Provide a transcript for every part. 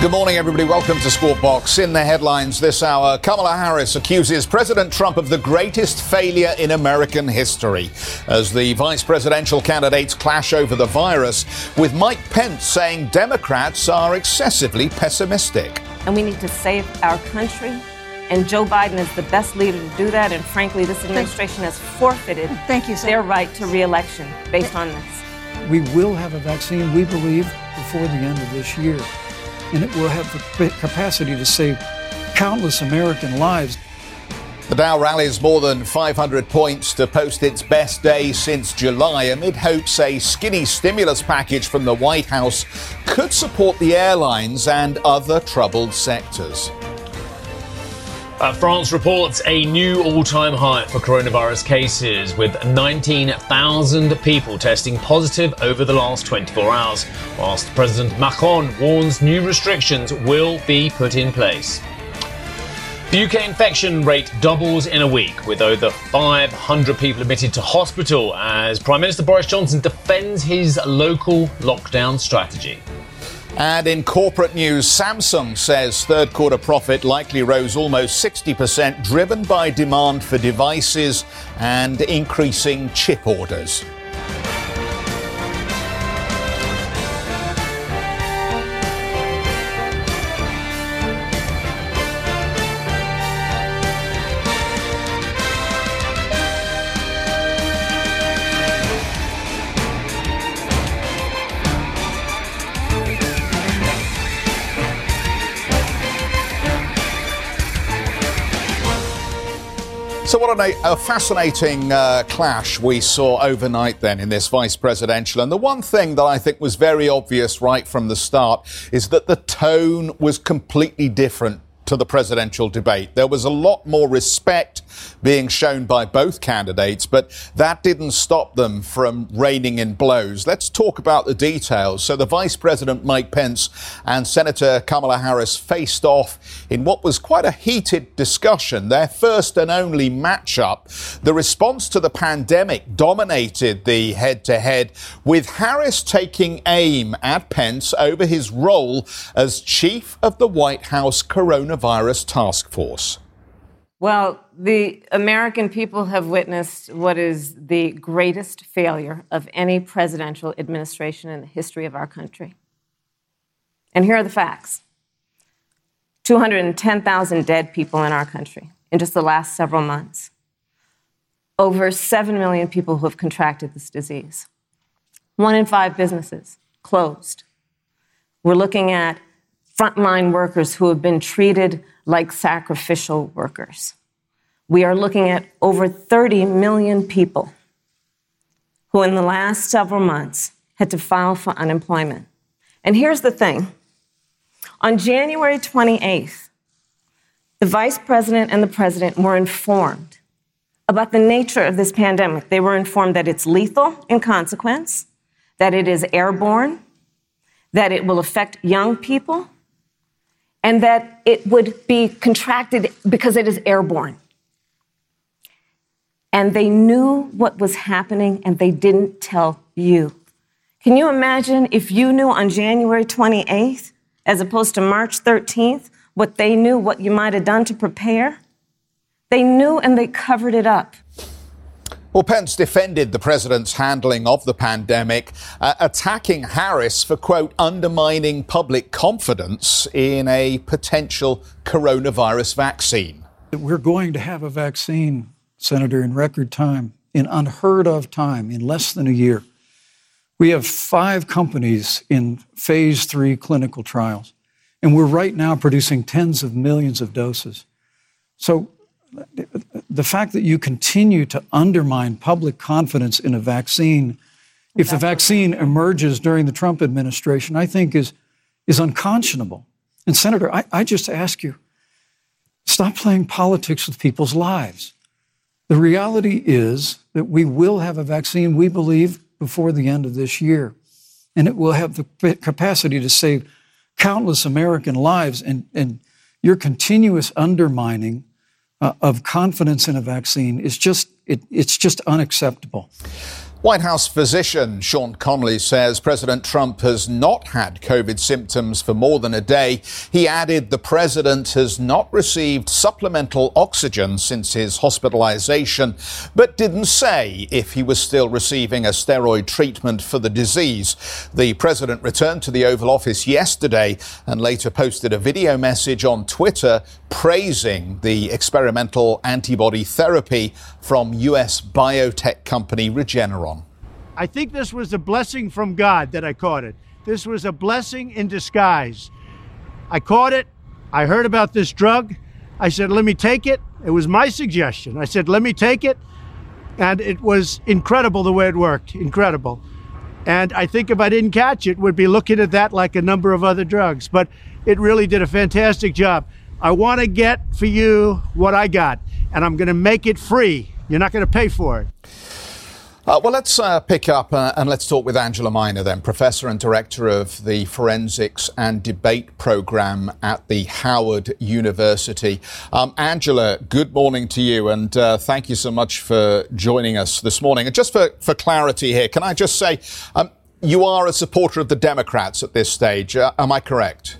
Good morning, everybody. Welcome to Squawk Box. In the headlines this hour, Kamala Harris accuses President Trump of the greatest failure in American history as the vice presidential candidates clash over the virus, with Mike Pence saying Democrats are excessively pessimistic. And we need to save our country. And Joe Biden is the best leader to do that. And frankly, this administration has forfeited Thank you, their right to reelection based on this. We will have a vaccine, we believe, before the end of this year and it will have the capacity to save countless American lives. The Dow rallies more than 500 points to post its best day since July amid hopes a skinny stimulus package from the White House could support the airlines and other troubled sectors. Uh, France reports a new all time high for coronavirus cases, with 19,000 people testing positive over the last 24 hours, whilst President Macron warns new restrictions will be put in place. The UK infection rate doubles in a week, with over 500 people admitted to hospital as Prime Minister Boris Johnson defends his local lockdown strategy. And in corporate news, Samsung says third quarter profit likely rose almost 60%, driven by demand for devices and increasing chip orders. What a, a fascinating uh, clash we saw overnight then in this vice presidential. And the one thing that I think was very obvious right from the start is that the tone was completely different to the presidential debate. There was a lot more respect being shown by both candidates, but that didn't stop them from raining in blows. Let's talk about the details. So the Vice President Mike Pence and Senator Kamala Harris faced off in what was quite a heated discussion, their first and only matchup. The response to the pandemic dominated the head to head, with Harris taking aim at Pence over his role as chief of the White House coronavirus task force? Well, the American people have witnessed what is the greatest failure of any presidential administration in the history of our country. And here are the facts 210,000 dead people in our country in just the last several months. Over 7 million people who have contracted this disease. One in five businesses closed. We're looking at frontline workers who have been treated like sacrificial workers. We are looking at over 30 million people who, in the last several months, had to file for unemployment. And here's the thing on January 28th, the vice president and the president were informed about the nature of this pandemic. They were informed that it's lethal in consequence, that it is airborne, that it will affect young people, and that it would be contracted because it is airborne. And they knew what was happening and they didn't tell you. Can you imagine if you knew on January 28th, as opposed to March 13th, what they knew, what you might have done to prepare? They knew and they covered it up. Well, Pence defended the president's handling of the pandemic, uh, attacking Harris for, quote, undermining public confidence in a potential coronavirus vaccine. We're going to have a vaccine, Senator, in record time, in unheard of time, in less than a year. We have five companies in phase three clinical trials, and we're right now producing tens of millions of doses. So the fact that you continue to undermine public confidence in a vaccine, if the vaccine emerges during the Trump administration, I think is, is unconscionable. And Senator, I, I just ask you, stop playing politics with people's lives. The reality is that we will have a vaccine, we believe, before the end of this year. And it will have the capacity to save countless American lives, and, and your continuous undermining uh, of confidence in a vaccine is just it, it's just unacceptable. White House physician Sean Conley says President Trump has not had COVID symptoms for more than a day. He added the president has not received supplemental oxygen since his hospitalization, but didn't say if he was still receiving a steroid treatment for the disease. The president returned to the Oval Office yesterday and later posted a video message on Twitter praising the experimental antibody therapy from U.S. biotech company Regeneron. I think this was a blessing from God that I caught it. This was a blessing in disguise. I caught it. I heard about this drug. I said, let me take it. It was my suggestion. I said, let me take it. And it was incredible the way it worked. Incredible. And I think if I didn't catch it, we'd be looking at that like a number of other drugs. But it really did a fantastic job. I want to get for you what I got, and I'm going to make it free. You're not going to pay for it. Uh, well, let's uh, pick up uh, and let's talk with Angela Miner, then, Professor and Director of the Forensics and Debate Program at the Howard University. Um, Angela, good morning to you, and uh, thank you so much for joining us this morning. And just for, for clarity here, can I just say um, you are a supporter of the Democrats at this stage? Uh, am I correct?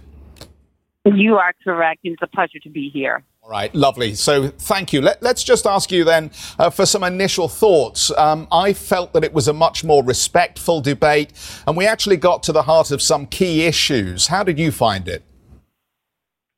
You are correct. It's a pleasure to be here. All right, lovely. So thank you. Let, us just ask you then uh, for some initial thoughts. Um, I felt that it was a much more respectful debate, and we actually got to the heart of some key issues. How did you find it?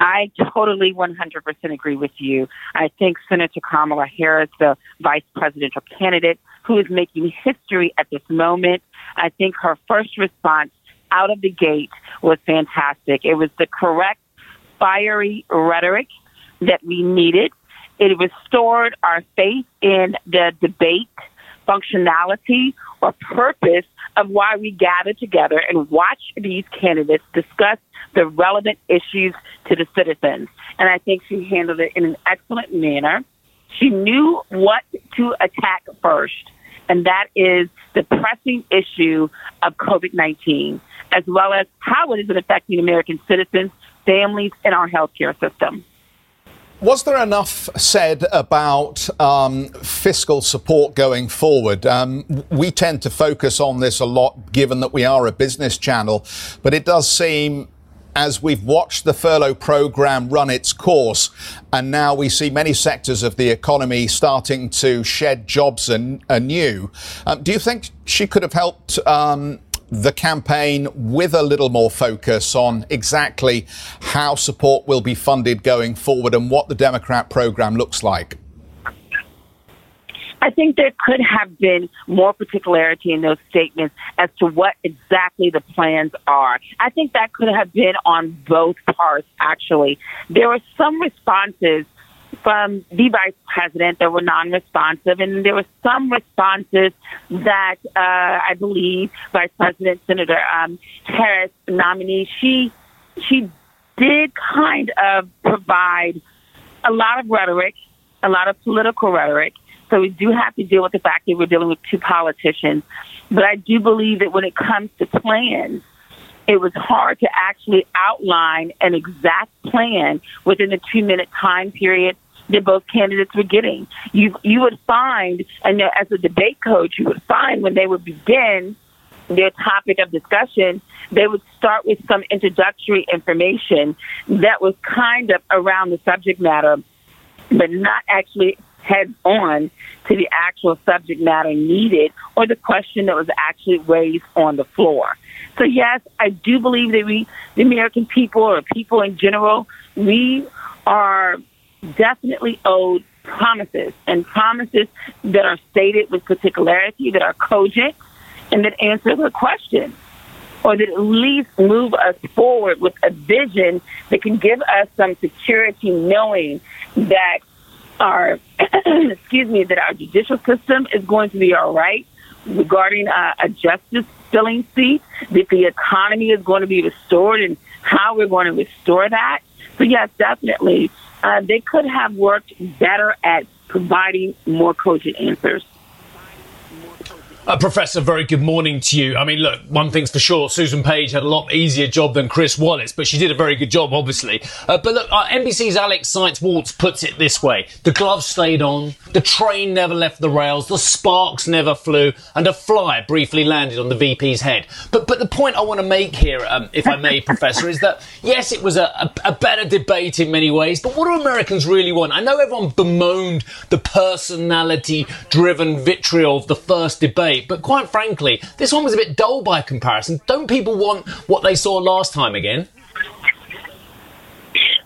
I totally 100% agree with you. I think Senator Kamala Harris, the vice presidential candidate who is making history at this moment, I think her first response out of the gate was fantastic. It was the correct fiery rhetoric that we needed. It restored our faith in the debate functionality or purpose of why we gather together and watch these candidates discuss the relevant issues to the citizens. And I think she handled it in an excellent manner. She knew what to attack first, and that is the pressing issue of COVID 19, as well as how it is affecting American citizens families and our healthcare system. Was there enough said about um, fiscal support going forward? Um, we tend to focus on this a lot, given that we are a business channel, but it does seem as we've watched the furlough program run its course, and now we see many sectors of the economy starting to shed jobs an- anew. Um, do you think she could have helped um, the campaign with a little more focus on exactly how support will be funded going forward and what the Democrat program looks like? I think there could have been more particularity in those statements as to what exactly the plans are. I think that could have been on both parts, actually. There were some responses from the vice president that were non-responsive, and there were some responses that uh, I believe Vice President Senator um, Harris nominee she she did kind of provide a lot of rhetoric, a lot of political rhetoric. So we do have to deal with the fact that we're dealing with two politicians. But I do believe that when it comes to plans, it was hard to actually outline an exact plan within the two minute time period that both candidates were getting. You you would find, and as a debate coach, you would find when they would begin their topic of discussion, they would start with some introductory information that was kind of around the subject matter, but not actually head on to the actual subject matter needed or the question that was actually raised on the floor. So yes, I do believe that we, the American people or people in general, we are definitely owed promises and promises that are stated with particularity, that are cogent, and that answer the question, or that at least move us forward with a vision that can give us some security knowing that our excuse me that our judicial system is going to be all right regarding uh, a justice filling seat that the economy is going to be restored and how we're going to restore that. So yes definitely uh, they could have worked better at providing more cogent answers. Uh, Professor, very good morning to you. I mean, look, one thing's for sure, Susan Page had a lot easier job than Chris Wallace, but she did a very good job, obviously. Uh, but look, uh, NBC's Alex Seitz-Wald puts it this way. The gloves stayed on, the train never left the rails, the sparks never flew, and a fly briefly landed on the VP's head. But but the point I want to make here, um, if I may, Professor, is that, yes, it was a, a, a better debate in many ways, but what do Americans really want? I know everyone bemoaned the personality-driven vitriol of the first debate, But quite frankly, this one was a bit dull by comparison. Don't people want what they saw last time again?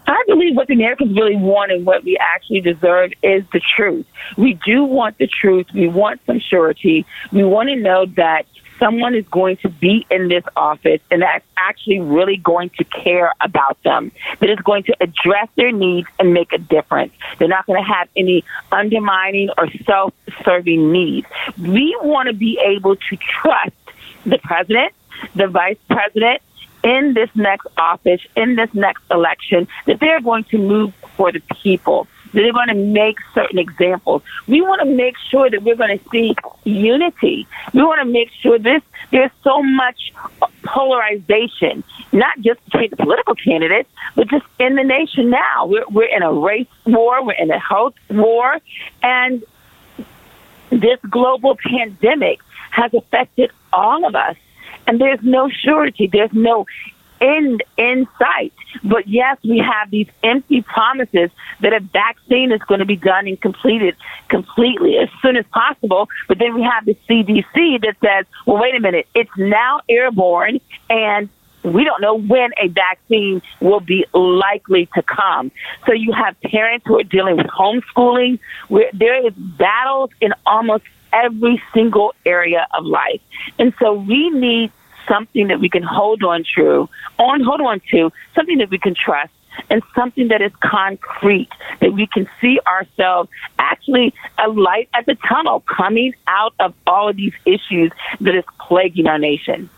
I believe what the Americans really want and what we actually deserve is the truth. We do want the truth. We want some surety. We want to know that someone is going to be in this office and that's actually really going to care about them, that is going to address their needs and make a difference. They're not going to have any undermining or self serving needs. We want to be able to trust the president, the vice president, in this next office, in this next election, that they're going to move for the people they're going to make certain examples. We want to make sure that we're going to see unity. We want to make sure this there's so much polarization, not just between the political candidates, but just in the nation now. We're, we're in a race war, we're in a health war, and this global pandemic has affected all of us. And there's no surety, there's no end in sight. But yes, we have these empty promises that a vaccine is going to be done and completed completely as soon as possible. But then we have the CDC that says, well, wait a minute, it's now airborne and we don't know when a vaccine will be likely to come. So you have parents who are dealing with homeschooling. Where there is battles in almost every single area of life. And so we need something that we can hold on to, on hold on to, something that we can trust and something that is concrete, that we can see ourselves actually a light at the tunnel coming out of all of these issues that is plaguing our nation.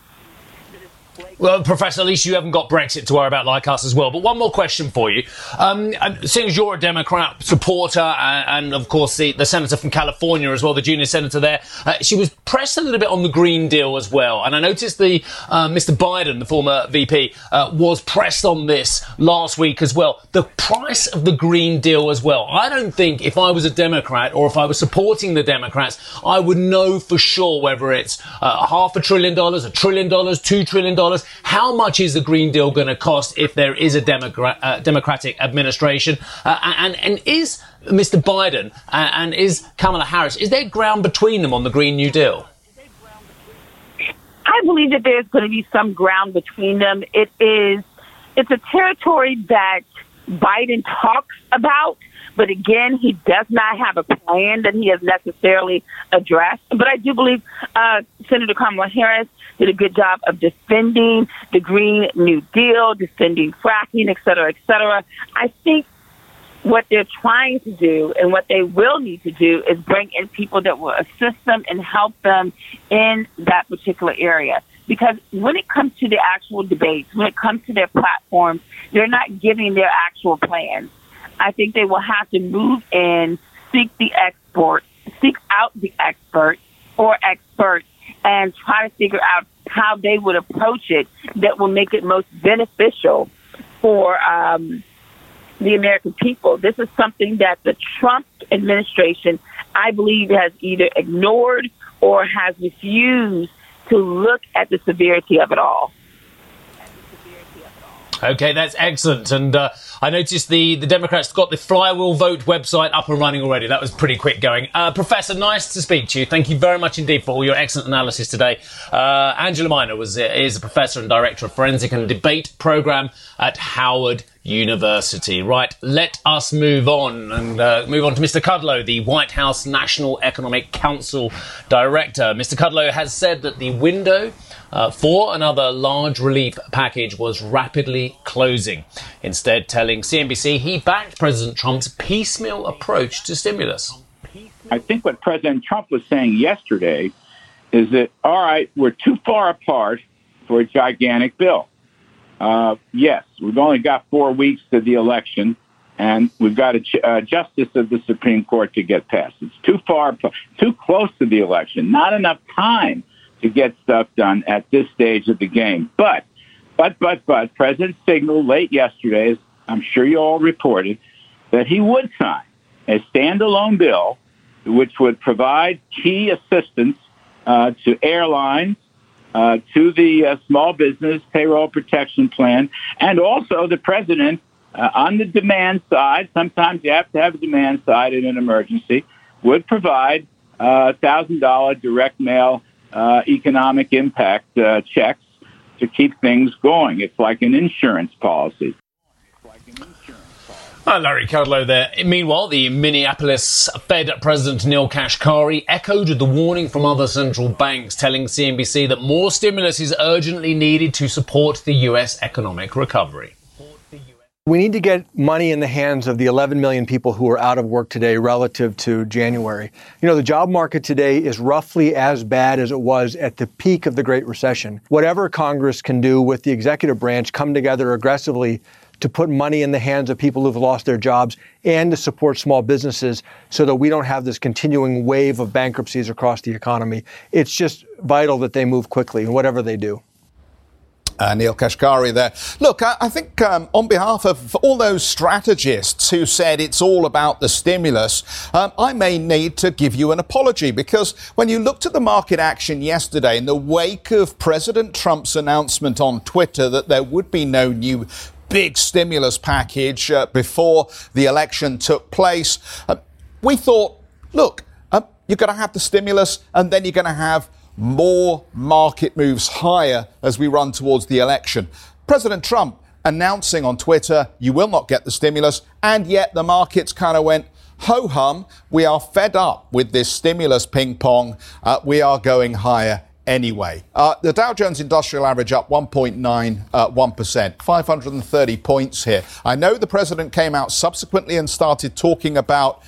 Well, Professor, at least you haven't got Brexit to worry about like us as well. But one more question for you. Um, seeing as you're a Democrat supporter and, and of course, the, the, senator from California as well, the junior senator there, uh, she was pressed a little bit on the Green Deal as well. And I noticed the uh, Mr. Biden, the former VP, uh, was pressed on this last week as well. The price of the Green Deal as well. I don't think if I was a Democrat or if I was supporting the Democrats, I would know for sure whether it's uh, half a trillion dollars, a trillion dollars, two trillion dollars how much is the Green Deal going to cost if there is a Democrat, uh, Democratic administration? Uh, and, and is Mr. Biden uh, and is Kamala Harris, is there ground between them on the Green New Deal? I believe that there's going to be some ground between them. It is, it's a territory that Biden talks about, but again, he does not have a plan that he has necessarily addressed. But I do believe uh, Senator Kamala Harris did a good job of defending the Green New Deal, defending fracking, et cetera, et cetera. I think what they're trying to do and what they will need to do is bring in people that will assist them and help them in that particular area. Because when it comes to the actual debates, when it comes to their platforms, they're not giving their actual plans. I think they will have to move in, seek the expert, seek out the expert or experts and try to figure out how they would approach it that will make it most beneficial for um, the American people. This is something that the Trump administration, I believe, has either ignored or has refused to look at the severity of it all. Okay, that's excellent. And uh, I noticed the, the Democrats got the Flywheel Vote website up and running already. That was pretty quick going. Uh, Professor, nice to speak to you. Thank you very much indeed for all your excellent analysis today. Uh, Angela Miner was, is a professor and director of forensic and debate program at Howard University. Right, let us move on and uh, move on to Mr. Kudlow, the White House National Economic Council director. Mr. Kudlow has said that the window uh, for another large relief package was rapidly closing. Instead, telling CNBC he backed President Trump's piecemeal approach to stimulus. I think what President Trump was saying yesterday is that, all right, we're too far apart for a gigantic bill. Uh, yes, we've only got four weeks to the election. and we've got a ch- uh, justice of the Supreme Court to get passed. It's too far, too close to the election. Not enough time to get stuff done at this stage of the game. But, but, but, but, President signaled late yesterday, as I'm sure you all reported, that he would sign a standalone bill which would provide key assistance uh, to airlines, uh, to the uh, small business payroll protection plan, and also the president uh, on the demand side. Sometimes you have to have a demand side in an emergency. Would provide uh, thousand dollar direct mail uh, economic impact checks to keep things going. It's like an insurance policy. Uh, Larry Kudlow there. Meanwhile, the Minneapolis Fed President Neel Kashkari echoed the warning from other central banks, telling CNBC that more stimulus is urgently needed to support the U.S. economic recovery. We need to get money in the hands of the 11 million people who are out of work today relative to January. You know, the job market today is roughly as bad as it was at the peak of the Great Recession. Whatever Congress can do with the executive branch come together aggressively to put money in the hands of people who've lost their jobs and to support small businesses so that we don't have this continuing wave of bankruptcies across the economy. It's just vital that they move quickly whatever they do. Uh, Neel Kashkari there. Look, I, I think um, on behalf of all those strategists who said it's all about the stimulus, um, I may need to give you an apology because when you looked at the market action yesterday in the wake of President Trump's announcement on Twitter that there would be no new big stimulus package uh, before the election took place. Uh, we thought, look, uh, you're going to have the stimulus and then you're going to have more market moves higher as we run towards the election. President Trump announcing on Twitter, you will not get the stimulus, and yet the markets kind of went, ho hum, we are fed up with this stimulus ping pong. Uh, we are going higher anyway. Uh, the Dow Jones Industrial Average up 1.91%, uh, 530 points here. I know the president came out subsequently and started talking about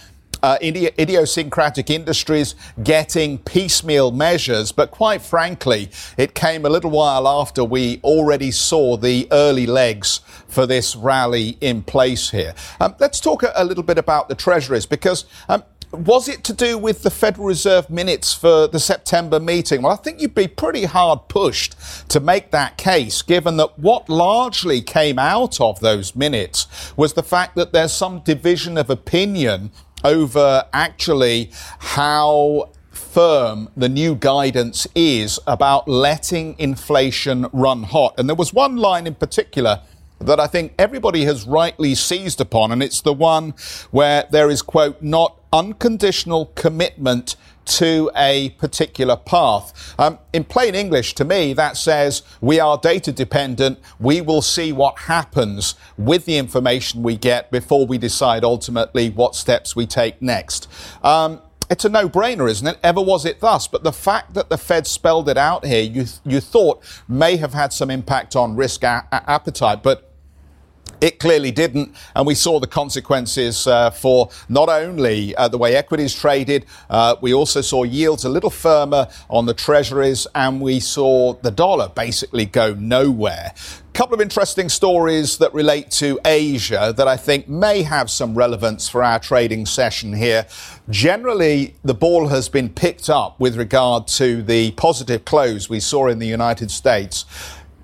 uh, idiosyncratic industries getting piecemeal measures, but quite frankly, it came a little while after we already saw the early legs for this rally in place here. Um, let's talk a, a, little bit about the treasuries because um, was it to do with the Federal Reserve minutes for the September meeting? Well, I think you'd be pretty hard pushed to make that case, given that what largely came out of those minutes was the fact that there's some division of opinion over actually how firm the new guidance is about letting inflation run hot. And there was one line in particular that I think everybody has rightly seized upon, and it's the one where there is, quote, not unconditional commitment to a particular path. Um, in plain English, to me, that says we are data dependent. We will see what happens with the information we get before we decide ultimately what steps we take next. Um, it's a no-brainer, isn't it? Ever was it thus? But the fact that the Fed spelled it out here, you you thought may have had some impact on risk a- appetite, but it clearly didn't, and we saw the consequences uh, for not only uh, the way equities traded, uh, we also saw yields a little firmer on the treasuries, and we saw the dollar basically go nowhere. A couple of interesting stories that relate to Asia that I think may have some relevance for our trading session here. Generally, the ball has been picked up with regard to the positive close we saw in the United States.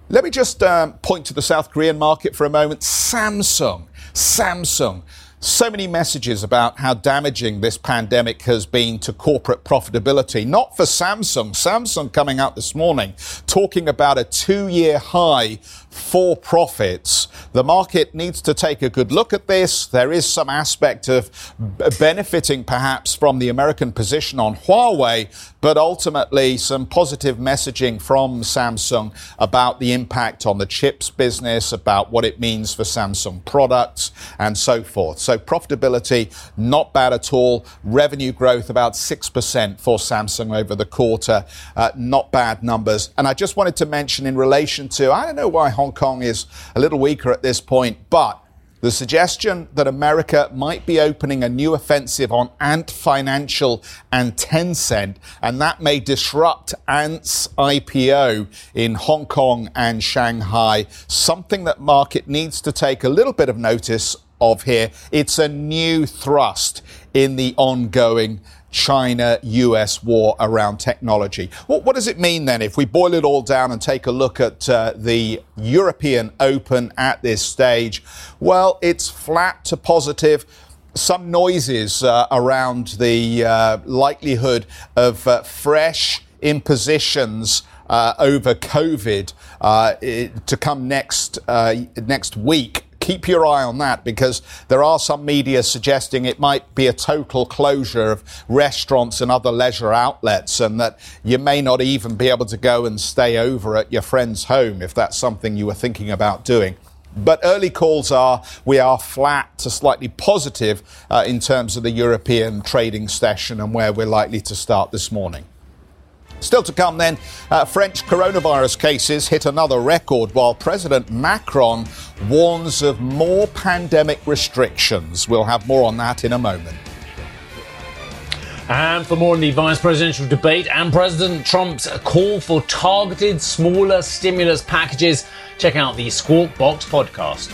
Let me just um, point to the South Korean market for a moment. Samsung, Samsung. So many messages about how damaging this pandemic has been to corporate profitability. Not for Samsung. Samsung coming out this morning talking about a two year high for profits. The market needs to take a good look at this. There is some aspect of benefiting perhaps from the American position on Huawei, but ultimately some positive messaging from Samsung about the impact on the chips business, about what it means for Samsung products, and so forth. So profitability, not bad at all. Revenue growth about 6% for Samsung over the quarter. Uh, not bad numbers. And I just wanted to mention in relation to, I don't know why Hong Kong is a little weaker at this point, but the suggestion that America might be opening a new offensive on Ant Financial and Tencent, and that may disrupt Ant's IPO in Hong Kong and Shanghai, something that market needs to take a little bit of notice of here. It's a new thrust in the ongoing China US war around technology. What, does it mean then if we boil it all down and take a look at uh, the European Open at this stage? Well, it's flat to positive. Some noises uh, around the uh, likelihood of uh, fresh impositions uh, over COVID uh, to come next next week keep your eye on that because there are some media suggesting it might be a total closure of restaurants and other leisure outlets and that you may not even be able to go and stay over at your friend's home if that's something you were thinking about doing. But early calls are we are flat to slightly positive uh, in terms of the European trading session and where we're likely to start this morning. Still to come then, uh, French coronavirus cases hit another record while President Macron warns of more pandemic restrictions. We'll have more on that in a moment. And for more on the vice presidential debate and President Trump's call for targeted smaller stimulus packages, check out the Squawk Box podcast.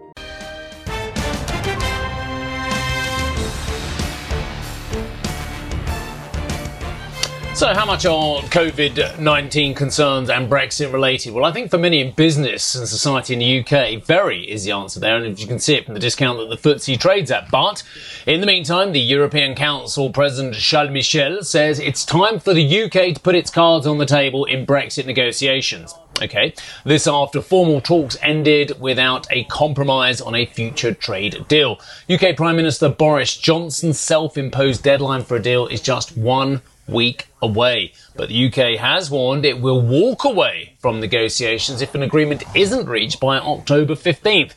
So, how much are COVID 19 concerns and Brexit related? Well, I think for many in business and society in the UK, very is the answer there. And you can see it from the discount that the FTSE trades at. But in the meantime, the European Council President Charles Michel says it's time for the UK to put its cards on the table in Brexit negotiations. Okay, this after formal talks ended without a compromise on a future trade deal. UK Prime Minister Boris Johnson's self imposed deadline for a deal is just one week away. But the UK has warned it will walk away from negotiations if an agreement isn't reached by October 15th.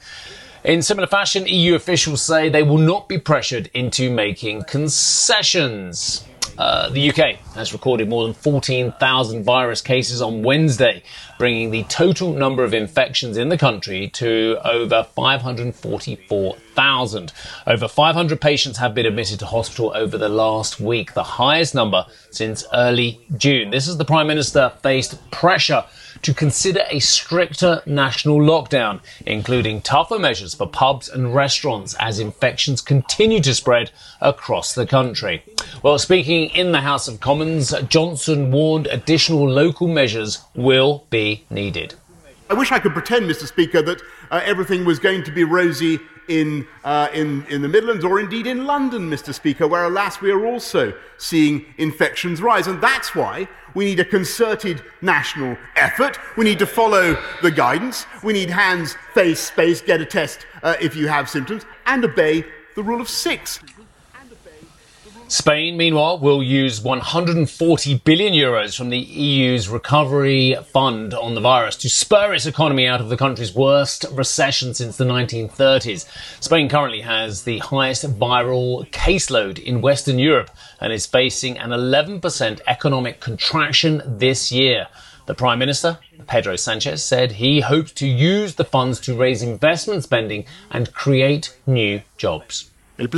In similar fashion, EU officials say they will not be pressured into making concessions. Uh, the UK has recorded more than 14,000 virus cases on Wednesday, bringing the total number of infections in the country to over 544,000. Over 500 patients have been admitted to hospital over the last week, the highest number since early June. This is the Prime Minister faced pressure to consider a stricter national lockdown, including tougher measures for pubs and restaurants as infections continue to spread across the country. Well, speaking in the House of Commons, Johnson warned additional local measures will be needed. I wish I could pretend, Mr. Speaker, that uh, everything was going to be rosy in, uh, in, in the Midlands or indeed in London, Mr. Speaker, where, alas, we are also seeing infections rise. And that's why we need a concerted national effort. We need to follow the guidance. We need hands, face, space, get a test uh, if you have symptoms, and obey the rule of six. Spain, meanwhile, will use 140 billion euros from the EU's recovery fund on the virus to spur its economy out of the country's worst recession since the 1930s. Spain currently has the highest viral caseload in Western Europe and is facing an 11% economic contraction this year. The Prime Minister, Pedro Sanchez, said he hopes to use the funds to raise investment spending and create new jobs. Eh,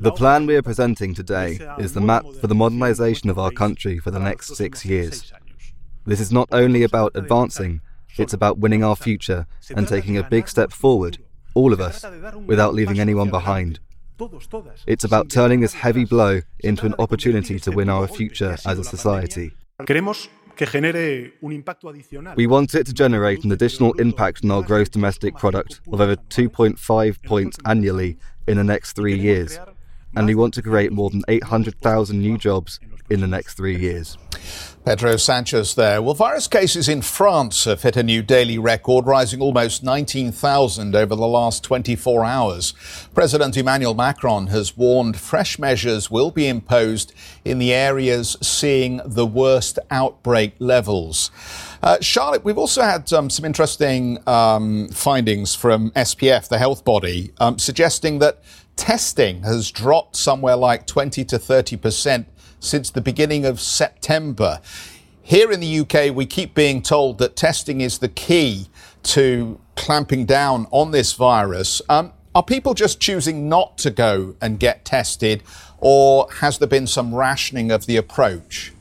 the plan we are presenting today is the map for the modernization of our country for the next six years. This is not only about advancing, it's about winning our future and taking a big step forward, all of us, without leaving anyone behind. It's about turning this heavy blow into an opportunity to win our future as a society. We want it to generate an additional impact on our gross domestic product of over 2.5 points annually in the next three years. And we want to create more than 800,000 new jobs in the next three years. Pedro Sanchez there. Well, virus cases in France have hit a new daily record, rising almost 19,000 over the last 24 hours. President Emmanuel Macron has warned fresh measures will be imposed in the areas seeing the worst outbreak levels. Uh, Charlotte, we've also had um, some interesting um, findings from SPF, the health body, um, suggesting that testing has dropped somewhere like 20 to 30 percent since the beginning of September. Here in the UK, we keep being told that testing is the key to clamping down on this virus. Um, are people just choosing not to go and get tested, or has there been some rationing of the approach?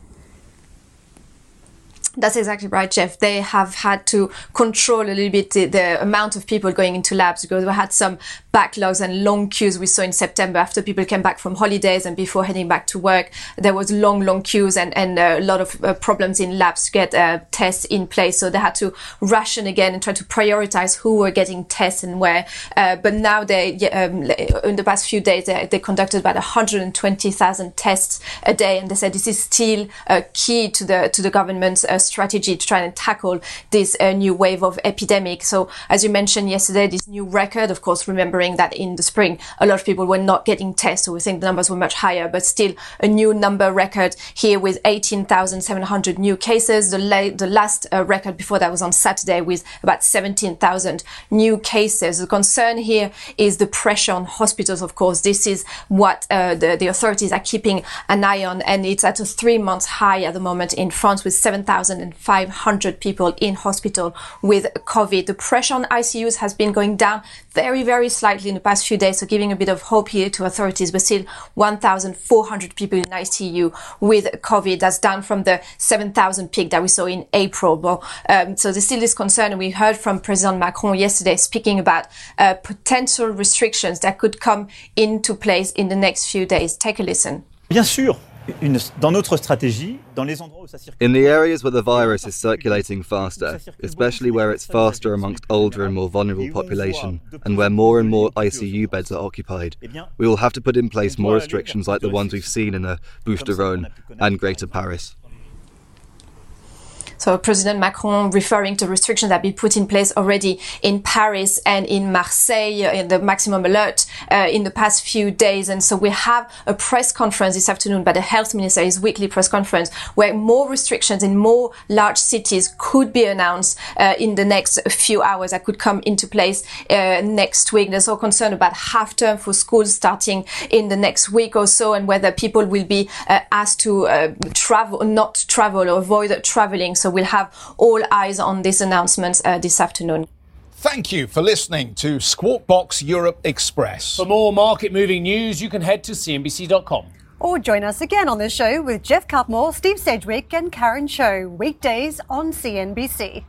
That's exactly right, Geoff. They have had to control a little bit the, the, amount of people going into labs because we had some backlogs and long queues we saw in September after people came back from holidays and before heading back to work. There was long, long queues and, and a lot of uh, problems in labs to get uh, tests in place. So they had to ration again and try to prioritize who were getting tests and where. Uh, but now they, um, in the past few days, they, they conducted about 120,000 tests a day, and they said this is still key to the to the government's uh, strategy to try and tackle this uh, new wave of epidemic. So, as you mentioned yesterday, this new record, of course, remembering that in the spring, a lot of people were not getting tests. So we think the numbers were much higher, but still a new number record here with 18,700 new cases. The, la- the last uh, record before that was on Saturday with about 17,000 new cases. The concern here is the pressure on hospitals, of course. This is what uh, the, the authorities are keeping an eye on, and it's at a three month high at the moment in France with 7,500 people in hospital with COVID. The pressure on ICUs has been going down very, very slightly in the past few days, so giving a bit of hope here to authorities, but still 1,400 people in ICU with COVID. That's down from the 7,000 peak that we saw in April. But, um, so there's still this concern, and we heard from President Macron yesterday speaking about uh, potential restrictions that could come into place in the next few days. Take a listen. Bien sûr, une, dans notre stratégie, dans les endroits où ça circule. In the areas where the virus is circulating faster, especially where it's faster amongst older and more vulnerable population, and where more and more ICU beds are occupied, we will have to put in place more restrictions like the ones we've seen in the Bouches-du-Rhône and Greater Paris. So President Macron referring to restrictions that have been put in place already in Paris and in Marseille uh, in the maximum alert uh, in the past few days. And so we have a press conference this afternoon by the health minister, his weekly press conference, where more restrictions in more large cities could be announced uh, in the next few hours that could come into place uh, next week. There's all concern about half term for schools starting in the next week or so and whether people will be uh, asked to uh, travel, not travel or avoid traveling. So we'll have all eyes on this announcement uh, this afternoon. Thank you for listening to Squawk Box Europe Express. For more market moving news, you can head to CNBC.com. Or join us again on the show with Geoff Cutmore, Steve Sedgwick, and Karen Tso, weekdays on CNBC.